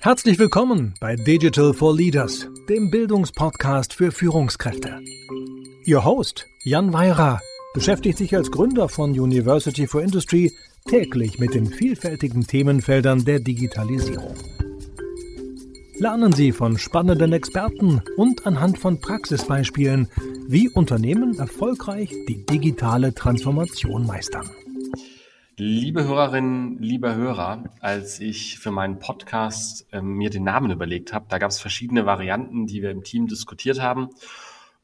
Herzlich willkommen bei Digital for Leaders, dem Bildungspodcast für Führungskräfte. Ihr Host, Jan Weira, beschäftigt sich als Gründer von University for Industry täglich mit den vielfältigen Themenfeldern der Digitalisierung. Lernen Sie von spannenden Experten und anhand von Praxisbeispielen, wie Unternehmen erfolgreich die digitale Transformation meistern. Liebe Hörerinnen, lieber Hörer, als ich für meinen Podcast äh, mir den Namen überlegt habe, da gab es verschiedene Varianten, die wir im Team diskutiert haben.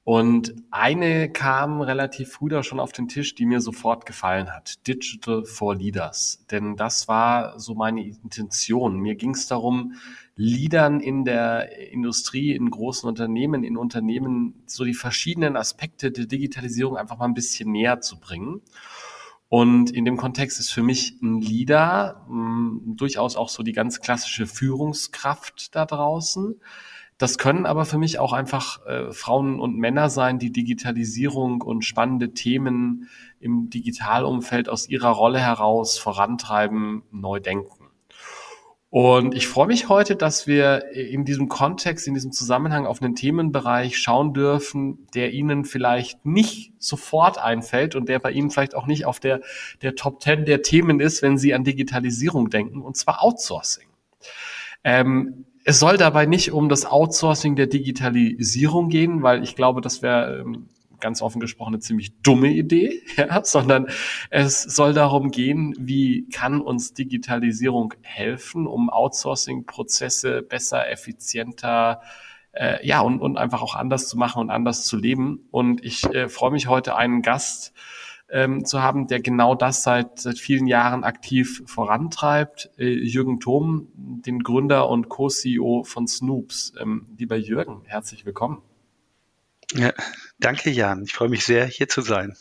Und eine kam relativ früh da schon auf den Tisch, die mir sofort gefallen hat. Digital for Leaders. Denn das war so meine Intention. Mir ging es darum, Leadern in der Industrie, in großen Unternehmen, in Unternehmen so die verschiedenen Aspekte der Digitalisierung einfach mal ein bisschen näher zu bringen. Und in dem Kontext ist für mich ein Leader hm, durchaus auch so die ganz klassische Führungskraft da draußen. Das können aber für mich auch einfach äh, Frauen und Männer sein, die Digitalisierung und spannende Themen im Digitalumfeld aus ihrer Rolle heraus vorantreiben, neu denken. Und ich freue mich heute, dass wir in diesem Kontext, in diesem Zusammenhang auf einen Themenbereich schauen dürfen, der Ihnen vielleicht nicht sofort einfällt und der bei Ihnen vielleicht auch nicht auf der, der Top 10 der Themen ist, wenn Sie an Digitalisierung denken, und zwar Outsourcing. Ähm, es soll dabei nicht um das Outsourcing der Digitalisierung gehen, weil ich glaube, das wäre ganz offen gesprochen eine ziemlich dumme Idee, ja, sondern es soll darum gehen, wie kann uns Digitalisierung helfen, um Outsourcing-Prozesse besser, effizienter, äh, ja, und, und einfach auch anders zu machen und anders zu leben. Und ich äh, freue mich heute, einen Gast ähm, zu haben, der genau das seit, seit vielen Jahren aktiv vorantreibt. Äh, Jürgen Thom, den Gründer und Co-CEO von Snoops. Ähm, lieber Jürgen, herzlich willkommen. Ja, danke, Jan. Ich freue mich sehr, hier zu sein.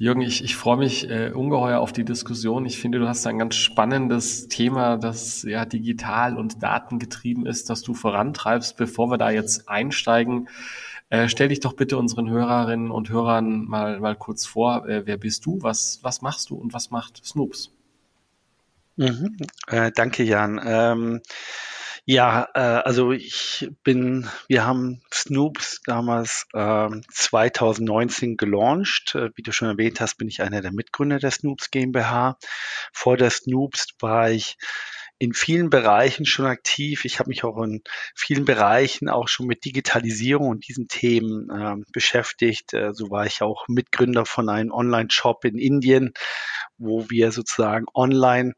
Jürgen, ich, ich freue mich äh, ungeheuer auf die Diskussion. Ich finde, du hast ein ganz spannendes Thema, das ja digital und datengetrieben ist, das du vorantreibst. Bevor wir da jetzt einsteigen, äh, stell dich doch bitte unseren Hörerinnen und Hörern mal, mal kurz vor. Äh, wer bist du? Was, was machst du und was macht Snoops? Mhm. Äh, danke, Jan. Ähm, ja, äh, also ich bin, wir haben Snoops damals äh, 2019 gelauncht. Wie du schon erwähnt hast, bin ich einer der Mitgründer der Snoops GmbH. Vor der Snoops war ich in vielen Bereichen schon aktiv. Ich habe mich auch in vielen Bereichen auch schon mit Digitalisierung und diesen Themen äh, beschäftigt. Äh, so war ich auch Mitgründer von einem Online-Shop in Indien, wo wir sozusagen online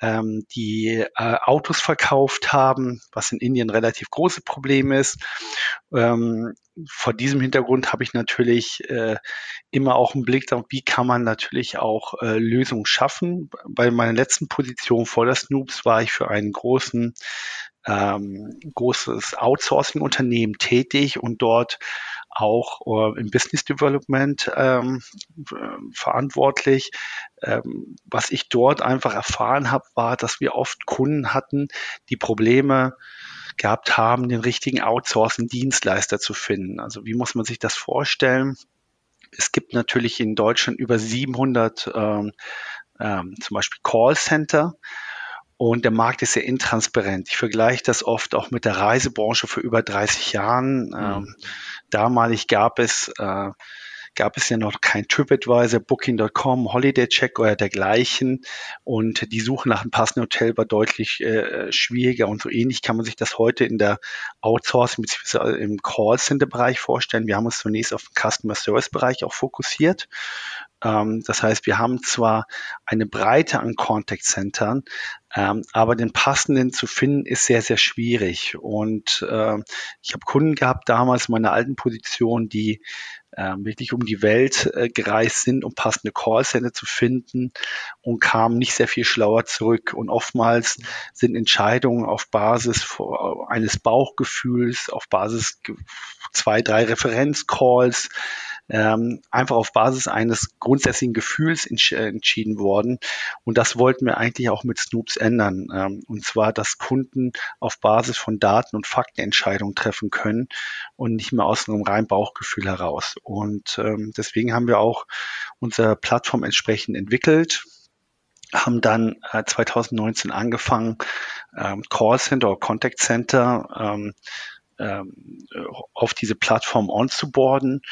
ähm, die äh, Autos verkauft haben, was in Indien relativ großes Problem ist. Ähm, vor diesem Hintergrund habe ich natürlich äh, immer auch einen Blick darauf, wie kann man natürlich auch äh, Lösungen schaffen. Bei meiner letzten Position vor der Snoops war ich für einen großen ähm, großes Outsourcing-Unternehmen tätig und dort auch äh, im Business Development ähm, verantwortlich. Ähm, was ich dort einfach erfahren habe, war, dass wir oft Kunden hatten, die Probleme gehabt haben, den richtigen Outsourcing-Dienstleister zu finden. Also wie muss man sich das vorstellen? Es gibt natürlich in Deutschland über 700 ähm, ähm, zum Beispiel Callcenter. Und der Markt ist sehr intransparent. Ich vergleiche das oft auch mit der Reisebranche vor über 30 Jahren. Mhm. Ähm, damalig gab es äh, gab es ja noch kein TripAdvisor, Booking.com, Holiday Check oder dergleichen. Und die Suche nach einem passenden Hotel war deutlich äh, schwieriger. Und so ähnlich kann man sich das heute in der Outsourcing bzw. im Callcenter-Bereich vorstellen. Wir haben uns zunächst auf den Customer Service-Bereich auch fokussiert. Ähm, das heißt, wir haben zwar eine Breite an Contact Centern, ähm, aber den passenden zu finden ist sehr, sehr schwierig. Und äh, ich habe Kunden gehabt damals in meiner alten Position, die wirklich um die Welt äh, gereist sind, um passende Callcenter zu finden und kamen nicht sehr viel schlauer zurück. Und oftmals sind Entscheidungen auf Basis eines Bauchgefühls, auf Basis zwei, drei Referenzcalls, ähm, einfach auf Basis eines grundsätzlichen Gefühls entsch äh, entschieden worden. Und das wollten wir eigentlich auch mit Snoops ändern. Ähm, und zwar, dass Kunden auf Basis von Daten und Fakten Entscheidungen treffen können und nicht mehr aus einem reinen Bauchgefühl heraus. Und ähm, deswegen haben wir auch unsere Plattform entsprechend entwickelt haben dann äh, 2019 angefangen, ähm, Callcenter oder Contact Center ähm, ähm, auf diese Plattform onzuboarden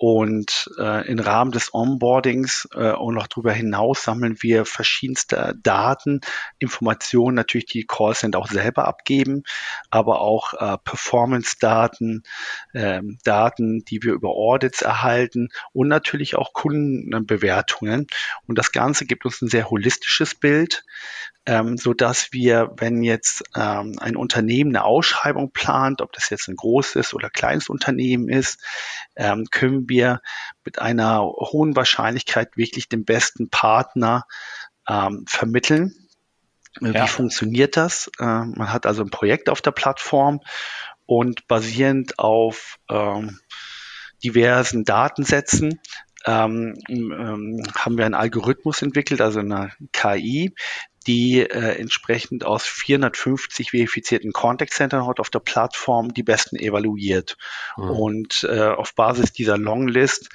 und äh, im Rahmen des Onboardings äh, und noch darüber hinaus sammeln wir verschiedenste Daten, Informationen, natürlich die Callcenter auch selber abgeben, aber auch äh, Performance-Daten, äh, Daten, die wir über Audits erhalten und natürlich auch Kundenbewertungen. Und das Ganze gibt uns ein sehr holistisches Bild, ähm, so dass wir, wenn jetzt ähm, ein Unternehmen eine Ausschreibung plant, ob das jetzt ein großes oder kleines Unternehmen ist, ähm, können wir mit einer hohen Wahrscheinlichkeit wirklich den besten Partner ähm, vermitteln. Äh, ja. Wie funktioniert das? Äh, man hat also ein Projekt auf der Plattform und basierend auf ähm, diversen Datensätzen ähm, ähm, haben wir einen Algorithmus entwickelt, also eine KI, die äh, entsprechend aus 450 verifizierten Contact Centern heute auf der Plattform die besten evaluiert. Mhm. Und äh, auf Basis dieser Longlist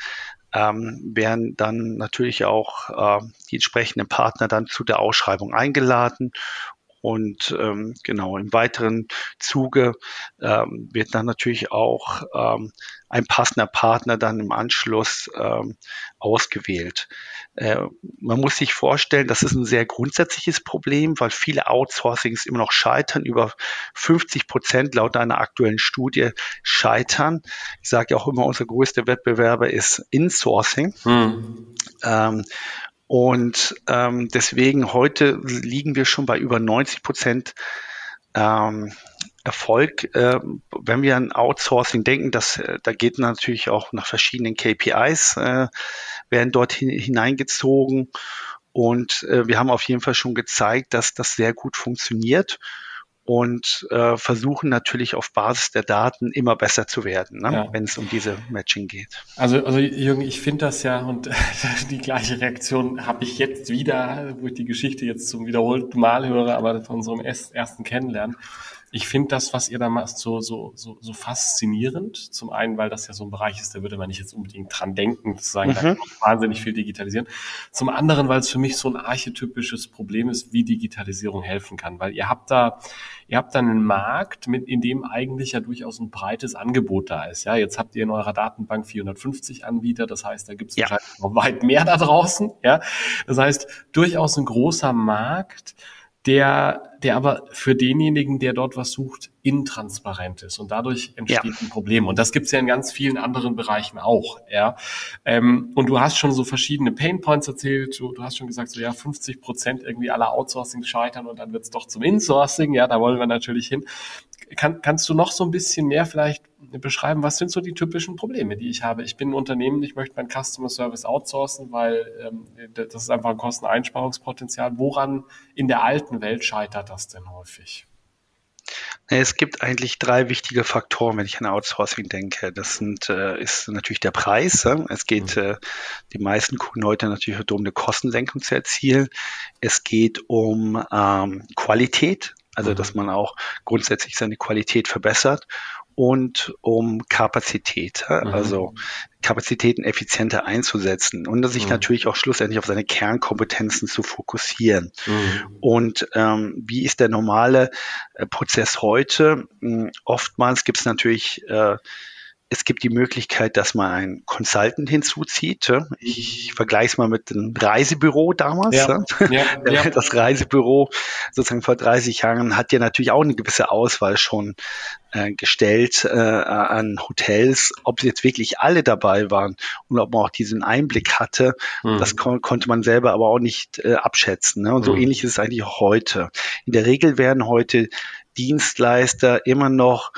ähm, werden dann natürlich auch äh, die entsprechenden Partner dann zu der Ausschreibung eingeladen und ähm, genau im weiteren Zuge ähm, wird dann natürlich auch ähm, ein passender Partner dann im Anschluss ähm, ausgewählt. Äh, man muss sich vorstellen, das ist ein sehr grundsätzliches Problem, weil viele Outsourcings immer noch scheitern. Über 50 Prozent laut einer aktuellen Studie scheitern. Ich sage ja auch immer, unser größter Wettbewerber ist Insourcing. Hm. Ähm, und ähm, deswegen heute liegen wir schon bei über 90 Prozent ähm, Erfolg. Äh, wenn wir an Outsourcing denken, das, äh, da geht natürlich auch nach verschiedenen KPIs, äh, werden dort hin, hineingezogen. Und äh, wir haben auf jeden Fall schon gezeigt, dass das sehr gut funktioniert und äh, versuchen natürlich auf Basis der Daten immer besser zu werden, ne? ja. wenn es um diese Matching geht. Also, also Jürgen, ich finde das ja und die gleiche Reaktion habe ich jetzt wieder, wo ich die Geschichte jetzt zum wiederholten Mal höre, aber von unserem ersten Kennenlernen ich finde das, was ihr da macht, so, so, so, so faszinierend. Zum einen, weil das ja so ein Bereich ist, da würde man nicht jetzt unbedingt dran denken, zu sagen, mhm. da kann man wahnsinnig viel digitalisieren. Zum anderen, weil es für mich so ein archetypisches Problem ist, wie Digitalisierung helfen kann. Weil ihr habt da, ihr habt da einen Markt, mit, in dem eigentlich ja durchaus ein breites Angebot da ist. Ja, jetzt habt ihr in eurer Datenbank 450 Anbieter, das heißt, da gibt es ja. wahrscheinlich noch weit mehr da draußen. Ja, das heißt, durchaus ein großer Markt der, der aber für denjenigen, der dort was sucht, intransparent ist. Und dadurch entsteht ja. ein Problem. Und das gibt's ja in ganz vielen anderen Bereichen auch. Ja. Ähm, und du hast schon so verschiedene Painpoints erzählt. Du, du hast schon gesagt, so ja, 50 Prozent irgendwie aller Outsourcing scheitern und dann wird's doch zum Insourcing. Ja, da wollen wir natürlich hin. Kann, kannst du noch so ein bisschen mehr vielleicht beschreiben, was sind so die typischen Probleme, die ich habe? Ich bin ein Unternehmen, ich möchte mein Customer Service outsourcen, weil ähm, das ist einfach ein Kosteneinsparungspotenzial. Woran in der alten Welt scheitert das denn häufig? Es gibt eigentlich drei wichtige Faktoren, wenn ich an Outsourcing denke. Das sind, äh, ist natürlich der Preis. Es geht mhm. äh, die meisten Kunden heute natürlich darum, eine Kostensenkung zu erzielen. Es geht um ähm, Qualität, also dass man auch grundsätzlich seine Qualität verbessert und um Kapazität, mhm. also Kapazitäten effizienter einzusetzen und sich mhm. natürlich auch schlussendlich auf seine Kernkompetenzen zu fokussieren. Mhm. Und ähm, wie ist der normale äh, Prozess heute? Hm, oftmals gibt es natürlich äh, es gibt die Möglichkeit, dass man einen Consultant hinzuzieht. Ich vergleiche es mal mit dem Reisebüro damals. Ja, ja. Das Reisebüro sozusagen vor 30 Jahren hat ja natürlich auch eine gewisse Auswahl schon äh, gestellt äh, an Hotels. Ob jetzt wirklich alle dabei waren und ob man auch diesen Einblick hatte, mhm. das kon konnte man selber aber auch nicht äh, abschätzen. Ne? Und so mhm. ähnlich ist es eigentlich auch heute. In der Regel werden heute Dienstleister immer noch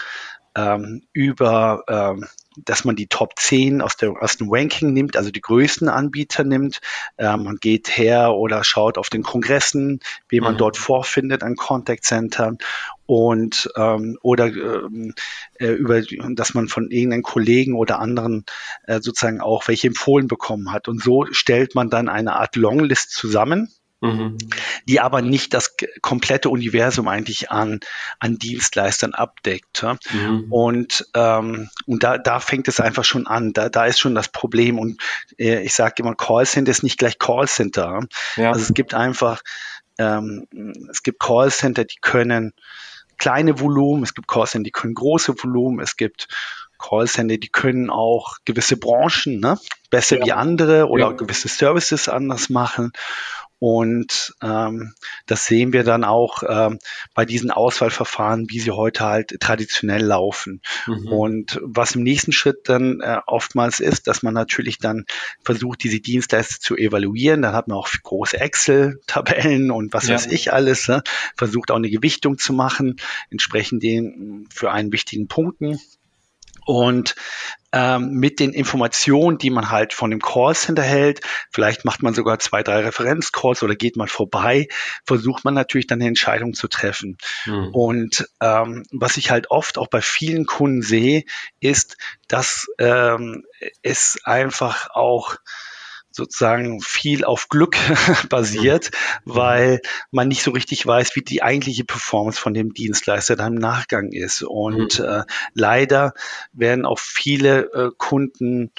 ähm, über, ähm, dass man die Top 10 aus, der, aus dem Ranking nimmt, also die größten Anbieter nimmt. Ähm, man geht her oder schaut auf den Kongressen, wie man mhm. dort vorfindet an Contact Centern und ähm, oder ähm, äh, über dass man von irgendeinen Kollegen oder anderen äh, sozusagen auch welche empfohlen bekommen hat und so stellt man dann eine Art Longlist zusammen mhm. die aber nicht das komplette Universum eigentlich an, an Dienstleistern abdeckt. Mhm. Und, ähm, und da, da fängt es einfach schon an. Da, da ist schon das Problem. Und äh, ich sage immer, Callcenter ist nicht gleich Callcenter. Ja. Also es gibt einfach, ähm, es gibt Callcenter, die können kleine Volumen, es gibt Callcenter, die können große Volumen, es gibt Callcenter, die können auch gewisse Branchen ne, besser ja. wie andere oder ja. gewisse Services anders machen. Und ähm, das sehen wir dann auch ähm, bei diesen Auswahlverfahren, wie sie heute halt traditionell laufen. Mhm. Und was im nächsten Schritt dann äh, oftmals ist, dass man natürlich dann versucht, diese Dienstleister zu evaluieren. Dann hat man auch große Excel-Tabellen und was ja. weiß ich alles. Ne? Versucht auch eine Gewichtung zu machen, entsprechend den für einen wichtigen Punkten. Und ähm, mit den Informationen, die man halt von dem Callcenter hält, vielleicht macht man sogar zwei, drei Referenzcalls oder geht mal vorbei, versucht man natürlich dann eine Entscheidung zu treffen. Mhm. Und ähm, was ich halt oft auch bei vielen Kunden sehe, ist, dass ähm, es einfach auch sozusagen viel auf Glück basiert, mhm. weil man nicht so richtig weiß, wie die eigentliche Performance von dem Dienstleister dann im Nachgang ist. Und mhm. äh, leider werden auch viele äh, Kunden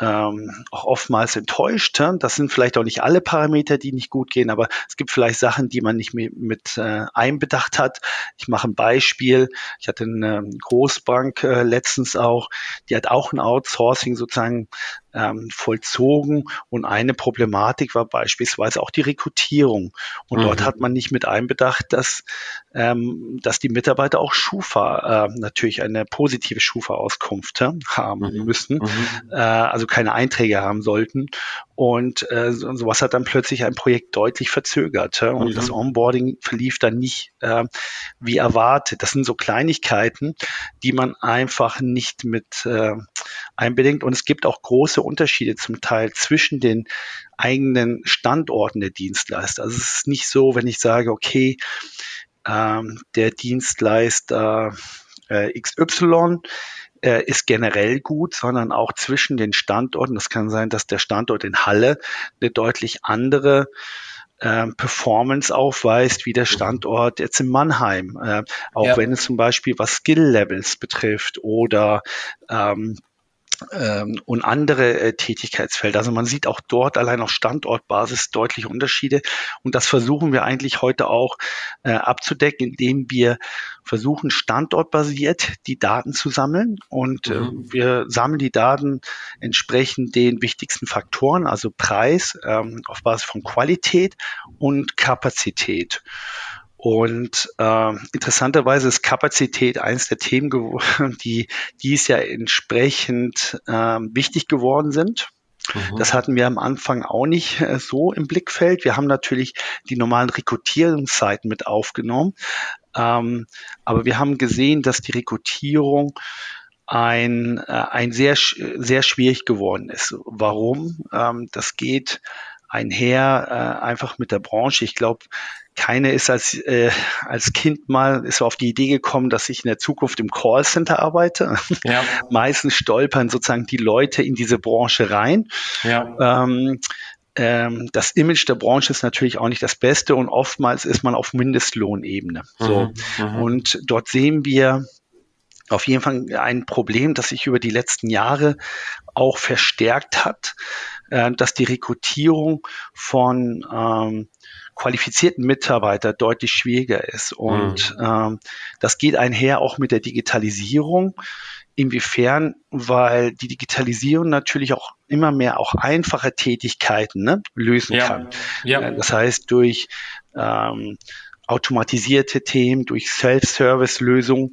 ähm, auch oftmals enttäuscht. Das sind vielleicht auch nicht alle Parameter, die nicht gut gehen, aber es gibt vielleicht Sachen, die man nicht mit, mit äh, einbedacht hat. Ich mache ein Beispiel. Ich hatte eine Großbank äh, letztens auch, die hat auch ein Outsourcing sozusagen ähm, vollzogen. Und eine Problematik war beispielsweise auch die Rekrutierung. Und mhm. dort hat man nicht mit einbedacht, dass, ähm, dass die Mitarbeiter auch Schufa, äh, natürlich eine positive Schufa-Auskunft äh, haben mhm. müssen, mhm. Äh, also keine Einträge haben sollten. Und äh, sowas hat dann plötzlich ein Projekt deutlich verzögert. Äh, und das mhm. Onboarding verlief dann nicht äh, wie erwartet. Das sind so Kleinigkeiten, die man einfach nicht mit äh, einbedenkt. Und es gibt auch große Unterschiede zum Teil zwischen den eigenen Standorten der Dienstleister. Also es ist nicht so, wenn ich sage, okay, ähm, der Dienstleister äh, XY äh, ist generell gut, sondern auch zwischen den Standorten. Das kann sein, dass der Standort in Halle eine deutlich andere äh, Performance aufweist, wie der Standort jetzt in Mannheim. Äh, auch ja. wenn es zum Beispiel was Skill-Levels betrifft oder ähm, ähm, und andere äh, Tätigkeitsfelder. Also man sieht auch dort allein auf Standortbasis deutliche Unterschiede. Und das versuchen wir eigentlich heute auch äh, abzudecken, indem wir versuchen, standortbasiert die Daten zu sammeln. Und äh, mhm. wir sammeln die Daten entsprechend den wichtigsten Faktoren, also Preis ähm, auf Basis von Qualität und Kapazität. Und äh, interessanterweise ist Kapazität eines der Themen geworden, die dies ja entsprechend äh, wichtig geworden sind. Mhm. Das hatten wir am Anfang auch nicht äh, so im Blickfeld. Wir haben natürlich die normalen Rekrutierungszeiten mit aufgenommen. Ähm, aber wir haben gesehen, dass die Rekrutierung ein, äh, ein sehr, sehr schwierig geworden ist. Warum? Ähm, das geht einher äh, einfach mit der Branche. Ich glaube, keine ist als, äh, als Kind mal ist auf die Idee gekommen, dass ich in der Zukunft im Callcenter arbeite. Ja. Meistens stolpern sozusagen die Leute in diese Branche rein. Ja. Ähm, ähm, das Image der Branche ist natürlich auch nicht das Beste und oftmals ist man auf Mindestlohnebene. So. Mhm, mhm. und dort sehen wir auf jeden Fall ein Problem, das sich über die letzten Jahre auch verstärkt hat, äh, dass die Rekrutierung von ähm, qualifizierten Mitarbeiter deutlich schwieriger ist. Und mhm. ähm, das geht einher auch mit der Digitalisierung. Inwiefern? Weil die Digitalisierung natürlich auch immer mehr auch einfache Tätigkeiten ne, lösen ja. kann. Ja. Äh, das heißt, durch ähm, automatisierte Themen, durch Self-Service-Lösungen.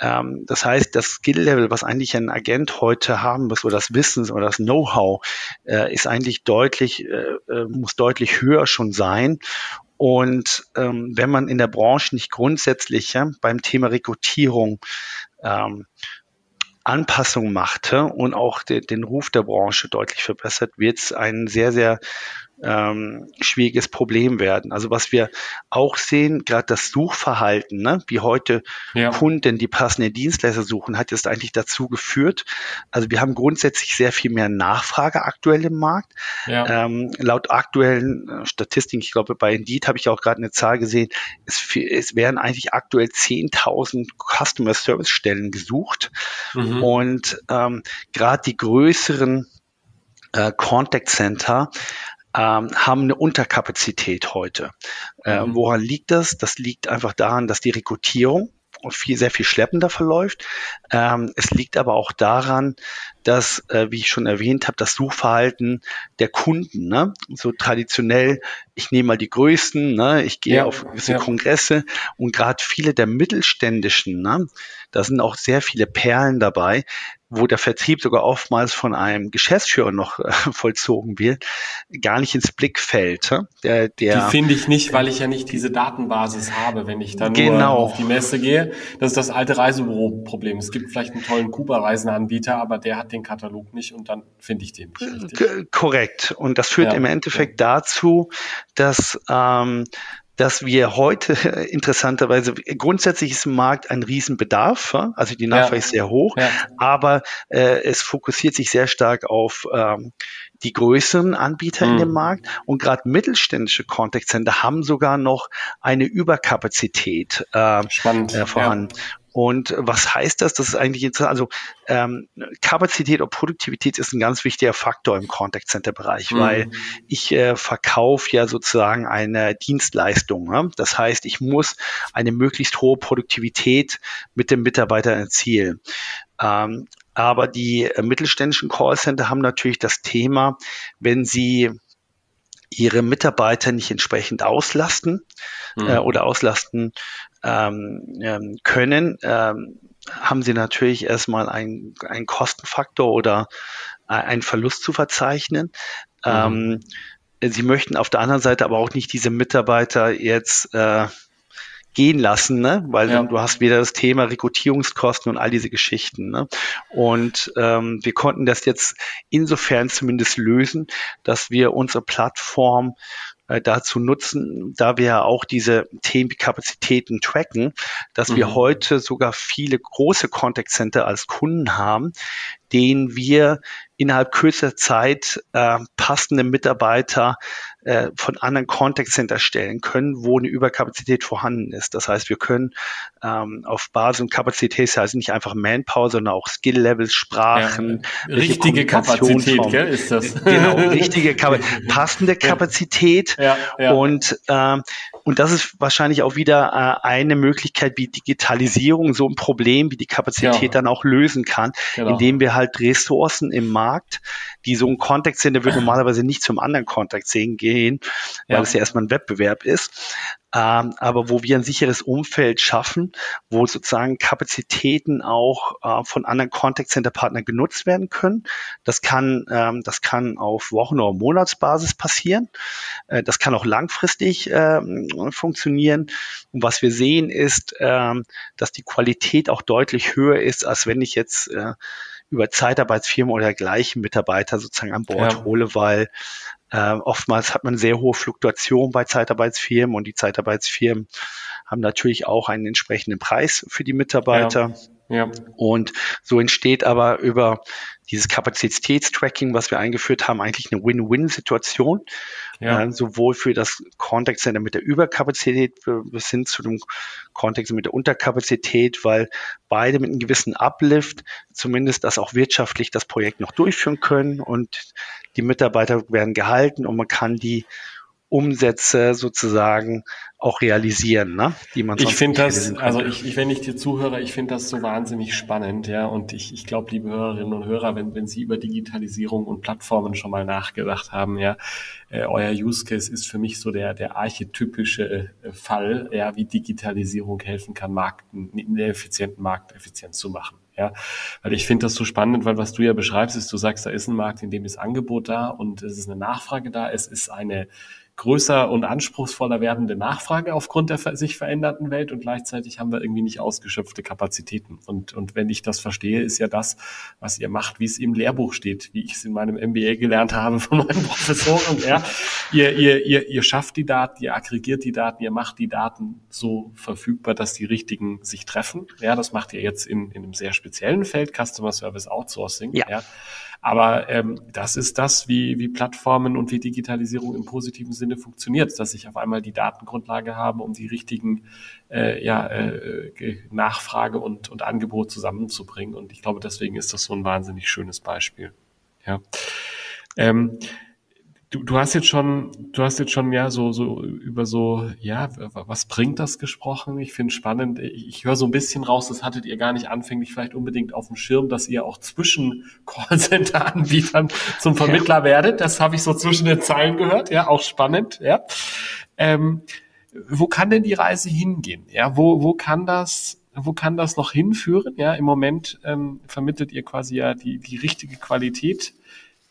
Ähm, das heißt, das Skill-Level, was eigentlich ein Agent heute haben muss, oder das Wissen oder das Know-how, äh, ist eigentlich deutlich, äh, äh, muss deutlich höher schon sein. Und ähm, wenn man in der Branche nicht grundsätzlich ja, beim Thema Rekrutierung ähm, Anpassungen machte und auch de, den Ruf der Branche deutlich verbessert, wird es ein sehr, sehr ähm, schwieriges Problem werden. Also was wir auch sehen, gerade das Suchverhalten, ne, wie heute ja. Kunden die passenden Dienstleister suchen, hat jetzt eigentlich dazu geführt. Also wir haben grundsätzlich sehr viel mehr Nachfrage aktuell im Markt. Ja. Ähm, laut aktuellen äh, Statistiken, ich glaube bei Indeed habe ich auch gerade eine Zahl gesehen, es, es werden eigentlich aktuell 10.000 Customer Service Stellen gesucht mhm. und ähm, gerade die größeren äh, Contact Center ähm, haben eine Unterkapazität heute. Äh, mhm. Woran liegt das? Das liegt einfach daran, dass die Rekrutierung viel, sehr viel schleppender verläuft. Ähm, es liegt aber auch daran, dass, äh, wie ich schon erwähnt habe, das Suchverhalten der Kunden, ne? so traditionell, ich nehme mal die größten, ne? ich gehe ja, auf gewisse ja. Kongresse und gerade viele der mittelständischen, ne? Da sind auch sehr viele Perlen dabei, wo der Vertrieb sogar oftmals von einem Geschäftsführer noch äh, vollzogen wird, gar nicht ins Blickfeld. Der, der, die finde ich nicht, weil ich ja nicht diese Datenbasis habe, wenn ich dann genau. nur auf die Messe gehe. Das ist das alte Reisebüro-Problem. Es gibt vielleicht einen tollen Kuba-Reisenanbieter, aber der hat den Katalog nicht und dann finde ich den nicht richtig. Korrekt. Und das führt ja, im Endeffekt ja. dazu, dass ähm, dass wir heute interessanterweise grundsätzlich ist im Markt ein Riesenbedarf, also die Nachfrage ja. ist sehr hoch, ja. aber äh, es fokussiert sich sehr stark auf ähm, die größeren Anbieter mhm. in dem Markt und gerade mittelständische Contact Center haben sogar noch eine Überkapazität äh, Spannend, äh, vorhanden. Ja. Und was heißt das? Das ist eigentlich interessant. Also ähm, Kapazität und Produktivität ist ein ganz wichtiger Faktor im Contact Center Bereich, mhm. weil ich äh, verkaufe ja sozusagen eine Dienstleistung. Ne? Das heißt, ich muss eine möglichst hohe Produktivität mit dem Mitarbeiter erzielen. Ähm, aber die äh, mittelständischen Callcenter haben natürlich das Thema, wenn sie ihre Mitarbeiter nicht entsprechend auslasten mhm. äh, oder auslasten ähm, ähm, können, ähm, haben sie natürlich erstmal einen, einen Kostenfaktor oder einen Verlust zu verzeichnen. Mhm. Ähm, sie möchten auf der anderen Seite aber auch nicht diese Mitarbeiter jetzt äh, gehen lassen, ne? weil ja. du hast wieder das Thema Rekrutierungskosten und all diese Geschichten. Ne? Und ähm, wir konnten das jetzt insofern zumindest lösen, dass wir unsere Plattform äh, dazu nutzen, da wir ja auch diese Themenkapazitäten tracken, dass mhm. wir heute sogar viele große Contact Center als Kunden haben, denen wir innerhalb kürzester Zeit äh, passende Mitarbeiter äh, von anderen Contact Center stellen können, wo eine Überkapazität vorhanden ist. Das heißt, wir können ähm, auf Basis und Kapazität, das heißt nicht einfach Manpower, sondern auch Skill-Levels, Sprachen. Ja, richtige Kapazität, gell, ist das? Genau, richtige Kapazität, passende Kapazität. Ja, ja. Und, ähm, und das ist wahrscheinlich auch wieder äh, eine Möglichkeit, wie Digitalisierung so ein Problem wie die Kapazität dann auch lösen kann, genau. indem wir halt Ressourcen im Markt, die so ein Contact Center wird normalerweise nicht zum anderen Contact sehen gehen, weil ja. es ja erstmal ein Wettbewerb ist. Ähm, aber wo wir ein sicheres Umfeld schaffen, wo sozusagen Kapazitäten auch äh, von anderen Contact Center Partnern genutzt werden können. Das kann, ähm, das kann auf Wochen- oder Monatsbasis passieren. Äh, das kann auch langfristig äh, funktionieren. Und was wir sehen ist, ähm, dass die Qualität auch deutlich höher ist, als wenn ich jetzt äh, über Zeitarbeitsfirmen oder gleichen Mitarbeiter sozusagen an Bord ja. hole, weil äh, oftmals hat man sehr hohe Fluktuation bei Zeitarbeitsfirmen und die Zeitarbeitsfirmen haben natürlich auch einen entsprechenden Preis für die Mitarbeiter. Ja. Ja. Und so entsteht aber über dieses Kapazitätstracking, was wir eingeführt haben, eigentlich eine Win-Win-Situation. Ja. Äh, sowohl für das Contact Center mit der Überkapazität bis hin zu dem Contact mit der Unterkapazität, weil beide mit einem gewissen Uplift zumindest das auch wirtschaftlich das Projekt noch durchführen können und die Mitarbeiter werden gehalten und man kann die Umsätze sozusagen auch realisieren, ne? die man Ich finde das, also ich, ich, wenn ich dir zuhöre, ich finde das so wahnsinnig spannend, ja. Und ich, ich glaube, liebe Hörerinnen und Hörer, wenn, wenn Sie über Digitalisierung und Plattformen schon mal nachgedacht haben, ja, äh, euer Use Case ist für mich so der, der archetypische äh, Fall, ja, wie Digitalisierung helfen kann, Markten, einen effizienten Markt effizient zu machen. Ja, weil ich finde das so spannend, weil was du ja beschreibst, ist, du sagst, da ist ein Markt, in dem ist Angebot da und es ist eine Nachfrage da, es ist eine größer und anspruchsvoller werdende Nachfrage aufgrund der sich veränderten Welt und gleichzeitig haben wir irgendwie nicht ausgeschöpfte Kapazitäten. Und, und wenn ich das verstehe, ist ja das, was ihr macht, wie es im Lehrbuch steht, wie ich es in meinem MBA gelernt habe von meinen Professoren. Ja, ihr, ihr, ihr, ihr schafft die Daten, ihr aggregiert die Daten, ihr macht die Daten so verfügbar, dass die richtigen sich treffen. Ja, das macht ihr jetzt in, in einem sehr speziellen Feld, Customer Service Outsourcing. Ja. ja. Aber ähm, das ist das, wie, wie Plattformen und wie Digitalisierung im positiven Sinne funktioniert, dass ich auf einmal die Datengrundlage habe, um die richtigen äh, ja, äh, Nachfrage und, und Angebot zusammenzubringen. Und ich glaube, deswegen ist das so ein wahnsinnig schönes Beispiel. Ja. Ähm, Du, du hast jetzt schon, du hast jetzt schon ja so, so über so, ja, was bringt das gesprochen? Ich finde spannend. Ich, ich höre so ein bisschen raus, das hattet ihr gar nicht anfänglich vielleicht unbedingt auf dem Schirm, dass ihr auch zwischen Callcenter-Anbietern zum Vermittler ja. werdet. Das habe ich so zwischen den Zeilen gehört. Ja, auch spannend. Ja. Ähm, wo kann denn die Reise hingehen? Ja, wo, wo kann das, wo kann das noch hinführen? Ja, im Moment ähm, vermittelt ihr quasi ja die, die richtige Qualität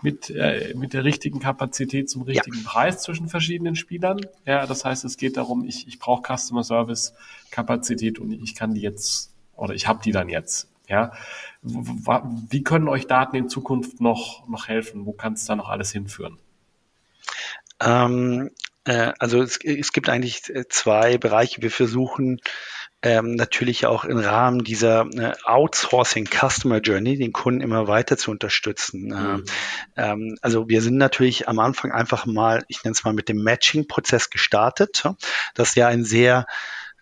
mit, äh, mit der richtigen Kapazität zum richtigen ja. Preis zwischen verschiedenen Spielern. Ja, das heißt, es geht darum, ich, ich brauche Customer Service Kapazität und ich kann die jetzt oder ich habe die dann jetzt. Ja, wie können euch Daten in Zukunft noch, noch helfen? Wo kann es da noch alles hinführen? Ähm, äh, also es, es gibt eigentlich zwei Bereiche. Wir versuchen ähm, natürlich auch im Rahmen dieser äh, Outsourcing Customer Journey den Kunden immer weiter zu unterstützen. Mhm. Ähm, also wir sind natürlich am Anfang einfach mal, ich nenne es mal mit dem Matching-Prozess gestartet. Das ist ja ein sehr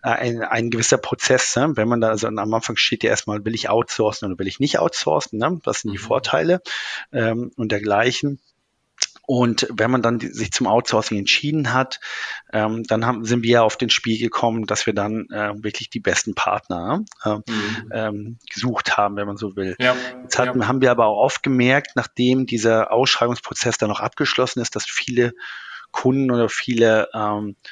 äh, ein, ein gewisser Prozess, ne? wenn man da, also am Anfang steht ja erstmal, will ich outsourcen oder will ich nicht outsourcen, ne? was sind die mhm. Vorteile ähm, und dergleichen. Und wenn man dann sich zum Outsourcing entschieden hat, ähm, dann haben, sind wir auf den Spiel gekommen, dass wir dann äh, wirklich die besten Partner äh, mhm. ähm, gesucht haben, wenn man so will. Ja. Jetzt hatten, ja. haben wir aber auch oft gemerkt, nachdem dieser Ausschreibungsprozess dann noch abgeschlossen ist, dass viele Kunden oder viele ähm, äh,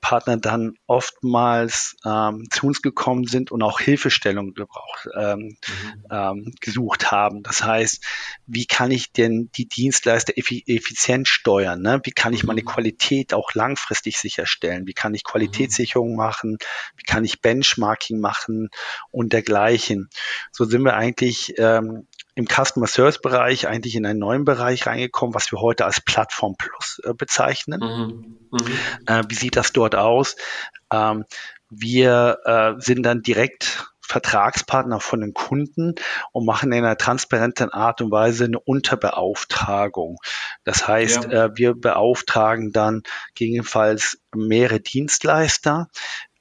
Partner dann oftmals ähm, zu uns gekommen sind und auch Hilfestellung gebraucht, ähm, mhm. ähm, gesucht haben. Das heißt, wie kann ich denn die Dienstleister effi effizient steuern? Ne? Wie kann ich meine mhm. Qualität auch langfristig sicherstellen? Wie kann ich Qualitätssicherung machen? Wie kann ich Benchmarking machen und dergleichen? So sind wir eigentlich ähm, im Customer Service Bereich eigentlich in einen neuen Bereich reingekommen, was wir heute als Plattform Plus äh, bezeichnen. Mhm. Mhm. Äh, wie sieht das dort aus? Ähm, wir äh, sind dann direkt Vertragspartner von den Kunden und machen in einer transparenten Art und Weise eine Unterbeauftragung. Das heißt, ja. äh, wir beauftragen dann gegebenenfalls mehrere Dienstleister,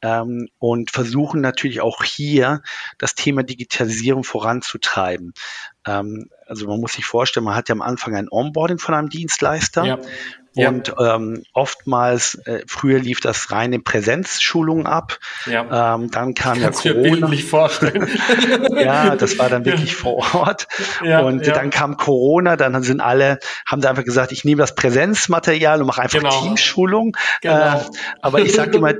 ähm, und versuchen natürlich auch hier das Thema Digitalisierung voranzutreiben. Ähm, also man muss sich vorstellen, man hat ja am Anfang ein Onboarding von einem Dienstleister. Ja. Und ähm, oftmals, äh, früher lief das rein in Präsenzschulungen ab. Ja. Ähm, dann kam ja Corona. Mir vorstellen. ja, das war dann wirklich vor Ort. Ja, und ja. dann kam Corona, dann sind alle, haben sie einfach gesagt, ich nehme das Präsenzmaterial und mache einfach genau. Teamschulung. Genau. Äh, aber ich sage immer,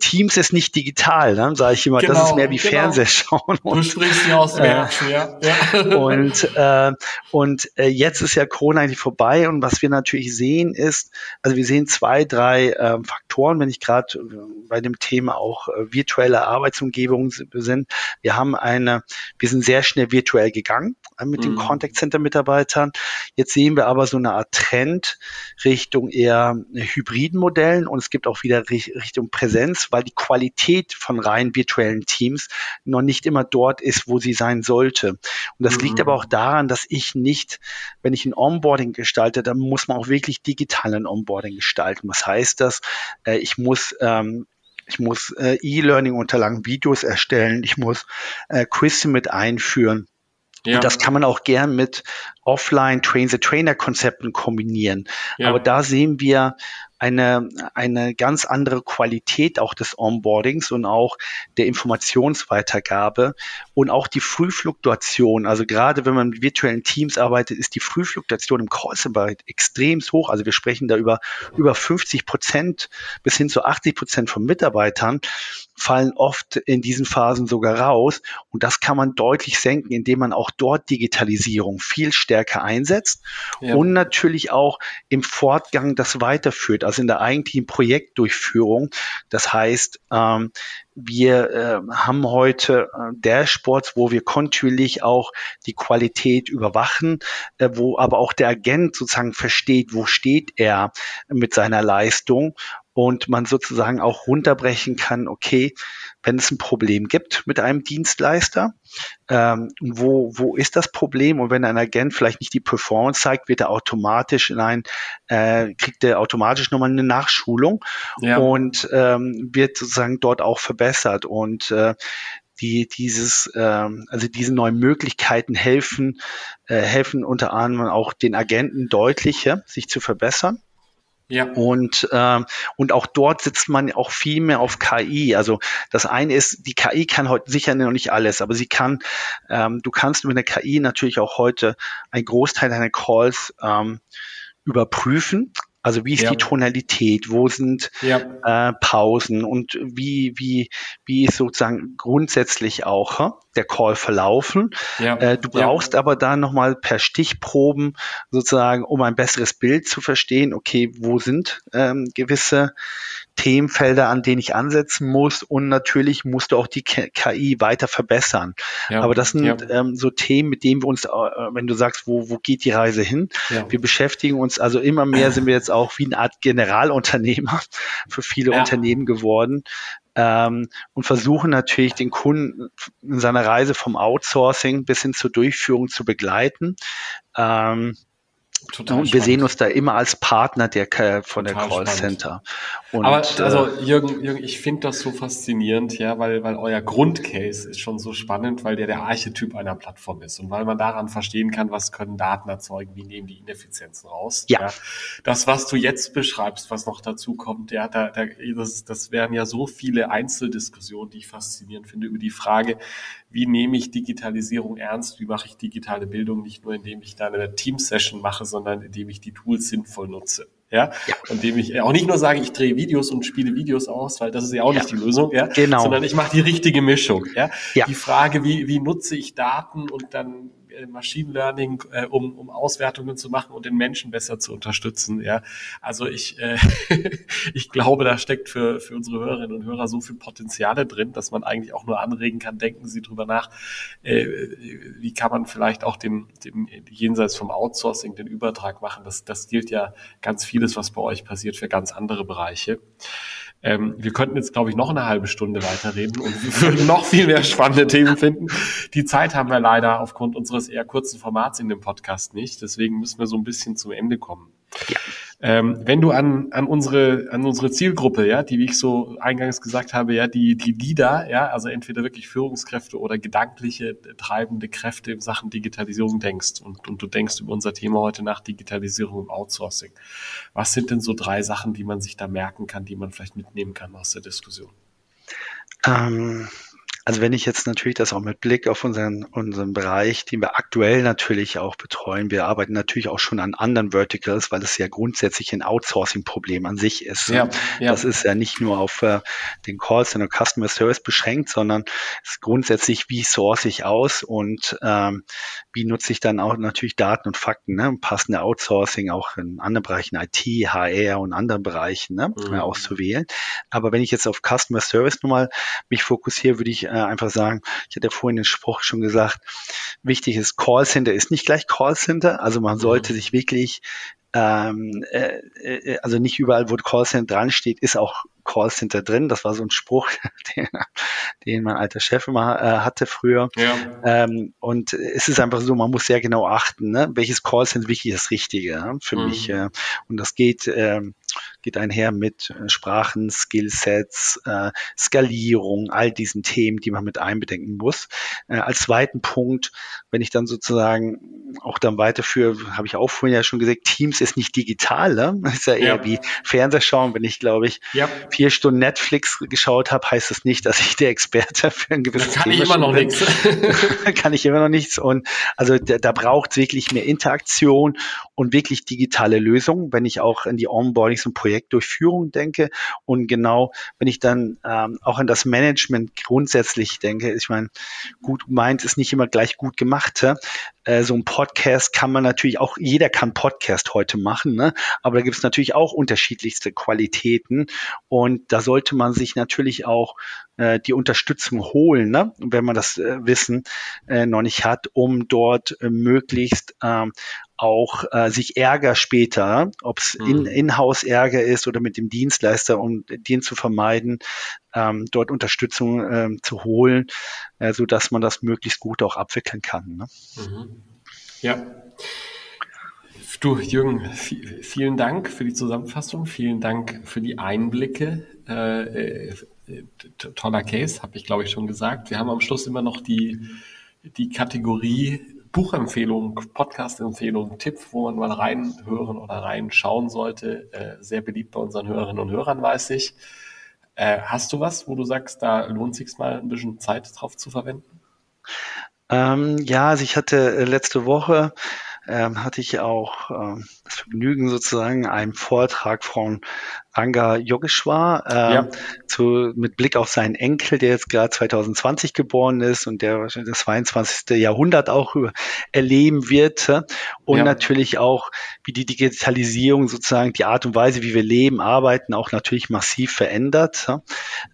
Teams ist nicht digital, dann ne? sage ich immer, genau, das ist mehr wie genau. Fernsehschauen. Und, du sprichst ja aus dem äh, ja. ja. Und, äh, und äh, jetzt ist ja Corona eigentlich vorbei und was wir natürlich sehen ist, ist, also wir sehen zwei, drei äh, Faktoren, wenn ich gerade äh, bei dem Thema auch äh, virtuelle Arbeitsumgebungen sind. Wir haben eine, wir sind sehr schnell virtuell gegangen äh, mit mhm. den Contact Center Mitarbeitern. Jetzt sehen wir aber so eine Art Trend Richtung eher hybriden Modellen und es gibt auch wieder Richtung Präsenz, weil die Qualität von rein virtuellen Teams noch nicht immer dort ist, wo sie sein sollte. Und das mhm. liegt aber auch daran, dass ich nicht, wenn ich ein Onboarding gestalte, dann muss man auch wirklich digital ein Onboarding gestalten. Was heißt das? Äh, ich muss ähm, ich muss äh, E-Learning-Unterlagen, Videos erstellen, ich muss äh, Quizze mit einführen. Ja. Und das kann man auch gern mit Offline Train-the-Trainer-Konzepten kombinieren. Ja. Aber da sehen wir eine, eine ganz andere Qualität auch des Onboardings und auch der Informationsweitergabe und auch die Frühfluktuation. Also gerade wenn man mit virtuellen Teams arbeitet, ist die Frühfluktuation im Callcenter extrem hoch. Also wir sprechen da über über 50 Prozent bis hin zu 80 Prozent von Mitarbeitern fallen oft in diesen Phasen sogar raus. Und das kann man deutlich senken, indem man auch dort Digitalisierung viel stärker einsetzt ja. und natürlich auch im Fortgang das weiterführt. Also also in der eigentlichen Projektdurchführung. Das heißt, ähm, wir äh, haben heute äh, Dashboards, wo wir kontinuierlich auch die Qualität überwachen, äh, wo aber auch der Agent sozusagen versteht, wo steht er mit seiner Leistung und man sozusagen auch runterbrechen kann, okay, wenn es ein Problem gibt mit einem Dienstleister, ähm, wo, wo ist das Problem? Und wenn ein Agent vielleicht nicht die Performance zeigt, wird er automatisch in ein, äh, kriegt er automatisch nochmal eine Nachschulung ja. und ähm, wird sozusagen dort auch verbessert. Und äh, die dieses, ähm, also diese neuen Möglichkeiten helfen, äh, helfen unter anderem auch den Agenten deutlicher, sich zu verbessern. Ja. Und, ähm, und auch dort sitzt man auch viel mehr auf KI. Also das eine ist, die KI kann heute sicher noch nicht alles, aber sie kann, ähm, du kannst mit der KI natürlich auch heute einen Großteil deiner Calls ähm, überprüfen. Also wie ist ja. die Tonalität, wo sind ja. äh, Pausen und wie, wie, wie ist sozusagen grundsätzlich auch der Call verlaufen. Ja. Äh, du brauchst aber dann nochmal per Stichproben sozusagen, um ein besseres Bild zu verstehen, okay, wo sind ähm, gewisse Themenfelder, an denen ich ansetzen muss und natürlich musst du auch die KI weiter verbessern. Ja, Aber das sind ja. ähm, so Themen, mit denen wir uns, äh, wenn du sagst, wo, wo geht die Reise hin? Ja. Wir beschäftigen uns, also immer mehr sind wir jetzt auch wie eine Art Generalunternehmer für viele Unternehmen geworden, ähm, und versuchen natürlich den Kunden in seiner Reise vom Outsourcing bis hin zur Durchführung zu begleiten. Ähm, Total und wir spannend. sehen uns da immer als Partner der von Total der Callcenter. Aber also äh, Jürgen, Jürgen, ich finde das so faszinierend, ja, weil weil euer Grundcase ist schon so spannend, weil der der Archetyp einer Plattform ist und weil man daran verstehen kann, was können Daten erzeugen, wie nehmen die Ineffizienzen raus. Ja. ja. Das, was du jetzt beschreibst, was noch dazu kommt, ja, da, da, das, das wären ja so viele Einzeldiskussionen, die ich faszinierend finde über die Frage, wie nehme ich Digitalisierung ernst, wie mache ich digitale Bildung, nicht nur indem ich da eine Team-Session mache, sondern indem ich die Tools sinnvoll nutze. Ja? ja. Und indem ich auch nicht nur sage, ich drehe Videos und spiele Videos aus, weil das ist ja auch ja. nicht die Lösung, ja. Genau. Sondern ich mache die richtige Mischung. Ja. ja. Die Frage, wie, wie nutze ich Daten und dann Machine Learning, äh, um, um Auswertungen zu machen und den Menschen besser zu unterstützen. Ja, also ich, äh, ich glaube, da steckt für, für unsere Hörerinnen und Hörer so viel Potenziale drin, dass man eigentlich auch nur anregen kann. Denken Sie drüber nach, äh, wie kann man vielleicht auch den, den jenseits vom Outsourcing den Übertrag machen. Das, das gilt ja ganz vieles, was bei euch passiert, für ganz andere Bereiche. Ähm, wir könnten jetzt, glaube ich, noch eine halbe Stunde weiterreden und würden noch viel mehr spannende Themen finden. Die Zeit haben wir leider aufgrund unseres eher kurzen Formats in dem Podcast nicht. Deswegen müssen wir so ein bisschen zum Ende kommen. Ja. Ähm, wenn du an, an unsere, an unsere Zielgruppe, ja, die, wie ich so eingangs gesagt habe, ja, die, die Leader, ja, also entweder wirklich Führungskräfte oder gedankliche, treibende Kräfte in Sachen Digitalisierung denkst und, und du denkst über unser Thema heute nach Digitalisierung im Outsourcing. Was sind denn so drei Sachen, die man sich da merken kann, die man vielleicht mitnehmen kann aus der Diskussion? Ähm, also wenn ich jetzt natürlich das auch mit Blick auf unseren, unseren Bereich, den wir aktuell natürlich auch betreuen, wir arbeiten natürlich auch schon an anderen Verticals, weil es ja grundsätzlich ein Outsourcing-Problem an sich ist. Ja, ja. Das ist ja nicht nur auf äh, den Calls und Customer Service beschränkt, sondern es ist grundsätzlich, wie source ich aus und ähm, wie nutze ich dann auch natürlich Daten und Fakten, ne? passende Outsourcing auch in anderen Bereichen, IT, HR und anderen Bereichen ne? Mhm. auszuwählen. Aber wenn ich jetzt auf Customer Service nochmal mich fokussiere, würde ich äh, einfach sagen, ich hatte vorhin den Spruch schon gesagt, wichtig ist, Callcenter ist nicht gleich Callcenter. Also man sollte mhm. sich wirklich ähm, äh, äh, also nicht überall, wo Callcenter dran steht, ist auch Callcenter drin. Das war so ein Spruch, den, den mein alter Chef immer äh, hatte früher. Ja. Ähm, und es ist einfach so, man muss sehr genau achten, ne? welches Callcenter wirklich das Richtige ja, für mhm. mich. Äh, und das geht ähm, geht einher mit äh, Sprachen, Skillsets, äh, Skalierung, all diesen Themen, die man mit einbedenken muss. Äh, als zweiten Punkt, wenn ich dann sozusagen auch dann weiterführe, habe ich auch vorhin ja schon gesagt, Teams ist nicht digital, ne? ist ja eher ja. wie Fernsehschauen. Wenn ich, glaube ich, ja. vier Stunden Netflix geschaut habe, heißt das nicht, dass ich der Experte für ein gewisses kann Thema ich immer noch bin. nichts. kann ich immer noch nichts. Und also da, da braucht es wirklich mehr Interaktion und wirklich digitale Lösungen. Wenn ich auch in die Onboardings ein Projektdurchführung denke und genau, wenn ich dann ähm, auch an das Management grundsätzlich denke, ich meine, gut meint ist nicht immer gleich gut gemacht. Äh, so ein Podcast kann man natürlich auch, jeder kann Podcast heute machen, ne? aber da gibt es natürlich auch unterschiedlichste Qualitäten und da sollte man sich natürlich auch äh, die Unterstützung holen, ne? wenn man das äh, Wissen äh, noch nicht hat, um dort äh, möglichst ähm, auch äh, sich Ärger später, ob es in, mhm. In-House-Ärger ist oder mit dem Dienstleister, um den zu vermeiden, ähm, dort Unterstützung ähm, zu holen, äh, so dass man das möglichst gut auch abwickeln kann. Ne? Mhm. Ja. Du, Jürgen, vielen Dank für die Zusammenfassung, vielen Dank für die Einblicke. Äh, äh, toller Case, habe ich glaube ich schon gesagt. Wir haben am Schluss immer noch die, die Kategorie Buchempfehlung, Podcast-Empfehlung, Tipp, wo man mal reinhören oder reinschauen sollte. Äh, sehr beliebt bei unseren Hörerinnen und Hörern, weiß ich. Äh, hast du was, wo du sagst, da lohnt sich mal ein bisschen Zeit drauf zu verwenden? Ähm, ja, also ich hatte äh, letzte Woche ähm, hatte ich auch ähm, das Vergnügen sozusagen einem Vortrag von Anga Yogeshwar äh, ja. zu, mit Blick auf seinen Enkel, der jetzt gerade 2020 geboren ist und der das 22. Jahrhundert auch erleben wird und ja. natürlich auch, wie die Digitalisierung sozusagen die Art und Weise, wie wir leben, arbeiten, auch natürlich massiv verändert.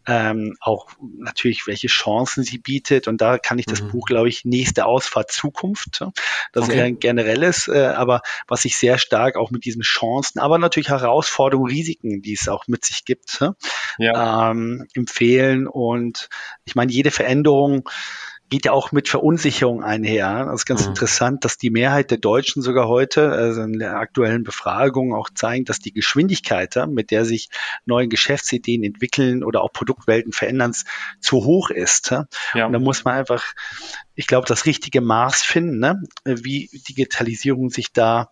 Ähm, auch natürlich, welche Chancen sie bietet und da kann ich das mhm. Buch, glaube ich, nächste Ausfahrt Zukunft. Das okay. ist ein generelles, äh, aber was ich sehr stark auch mit diesen Chancen, aber natürlich Herausforderungen, Risiken, die es auch mit sich gibt, ja. ähm, empfehlen. Und ich meine, jede Veränderung geht ja auch mit Verunsicherung einher. Das ist ganz mhm. interessant, dass die Mehrheit der Deutschen sogar heute, also in der aktuellen Befragung auch zeigen, dass die Geschwindigkeit, mit der sich neue Geschäftsideen entwickeln oder auch Produktwelten verändern, zu hoch ist. Ja. Und da muss man einfach, ich glaube, das richtige Maß finden, ne? wie Digitalisierung sich da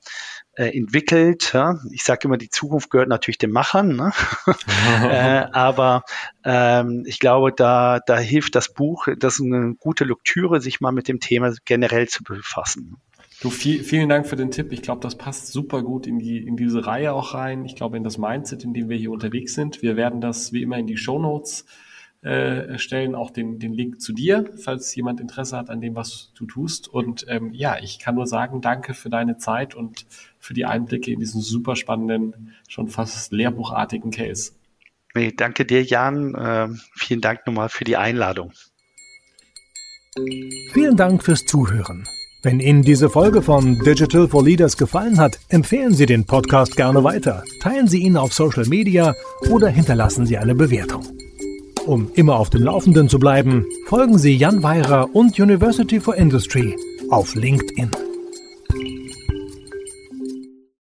äh, entwickelt. Ja? Ich sage immer, die Zukunft gehört natürlich den Machern, ne? äh, aber ähm, ich glaube, da, da hilft das Buch, das ist eine gute Lektüre, sich mal mit dem Thema generell zu befassen. Du, viel, vielen Dank für den Tipp. Ich glaube, das passt super gut in die in diese Reihe auch rein. Ich glaube, in das Mindset, in dem wir hier unterwegs sind. Wir werden das wie immer in die Show Notes äh, stellen auch den, den Link zu dir, falls jemand Interesse hat an dem, was du tust. Und ähm, ja, ich kann nur sagen, danke für deine Zeit und für die Einblicke in diesen super spannenden, schon fast lehrbuchartigen Case. Nee, danke dir, Jan. Äh, vielen Dank nochmal für die Einladung. Vielen Dank fürs Zuhören. Wenn Ihnen diese Folge von Digital for Leaders gefallen hat, empfehlen Sie den Podcast gerne weiter, teilen Sie ihn auf Social Media oder hinterlassen Sie eine Bewertung. Um immer auf dem Laufenden zu bleiben, folgen Sie Jan Weirer und University for Industry auf LinkedIn.